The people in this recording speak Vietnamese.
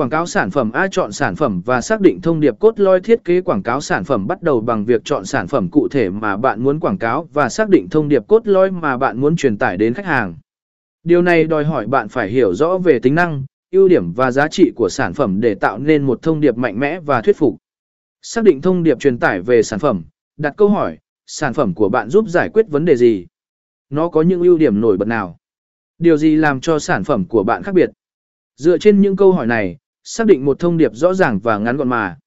Quảng cáo sản phẩm A chọn sản phẩm và xác định thông điệp cốt lõi thiết kế quảng cáo sản phẩm bắt đầu bằng việc chọn sản phẩm cụ thể mà bạn muốn quảng cáo và xác định thông điệp cốt lõi mà bạn muốn truyền tải đến khách hàng. Điều này đòi hỏi bạn phải hiểu rõ về tính năng, ưu điểm và giá trị của sản phẩm để tạo nên một thông điệp mạnh mẽ và thuyết phục. Xác định thông điệp truyền tải về sản phẩm, đặt câu hỏi, sản phẩm của bạn giúp giải quyết vấn đề gì? Nó có những ưu điểm nổi bật nào? Điều gì làm cho sản phẩm của bạn khác biệt? Dựa trên những câu hỏi này, xác định một thông điệp rõ ràng và ngắn gọn mà.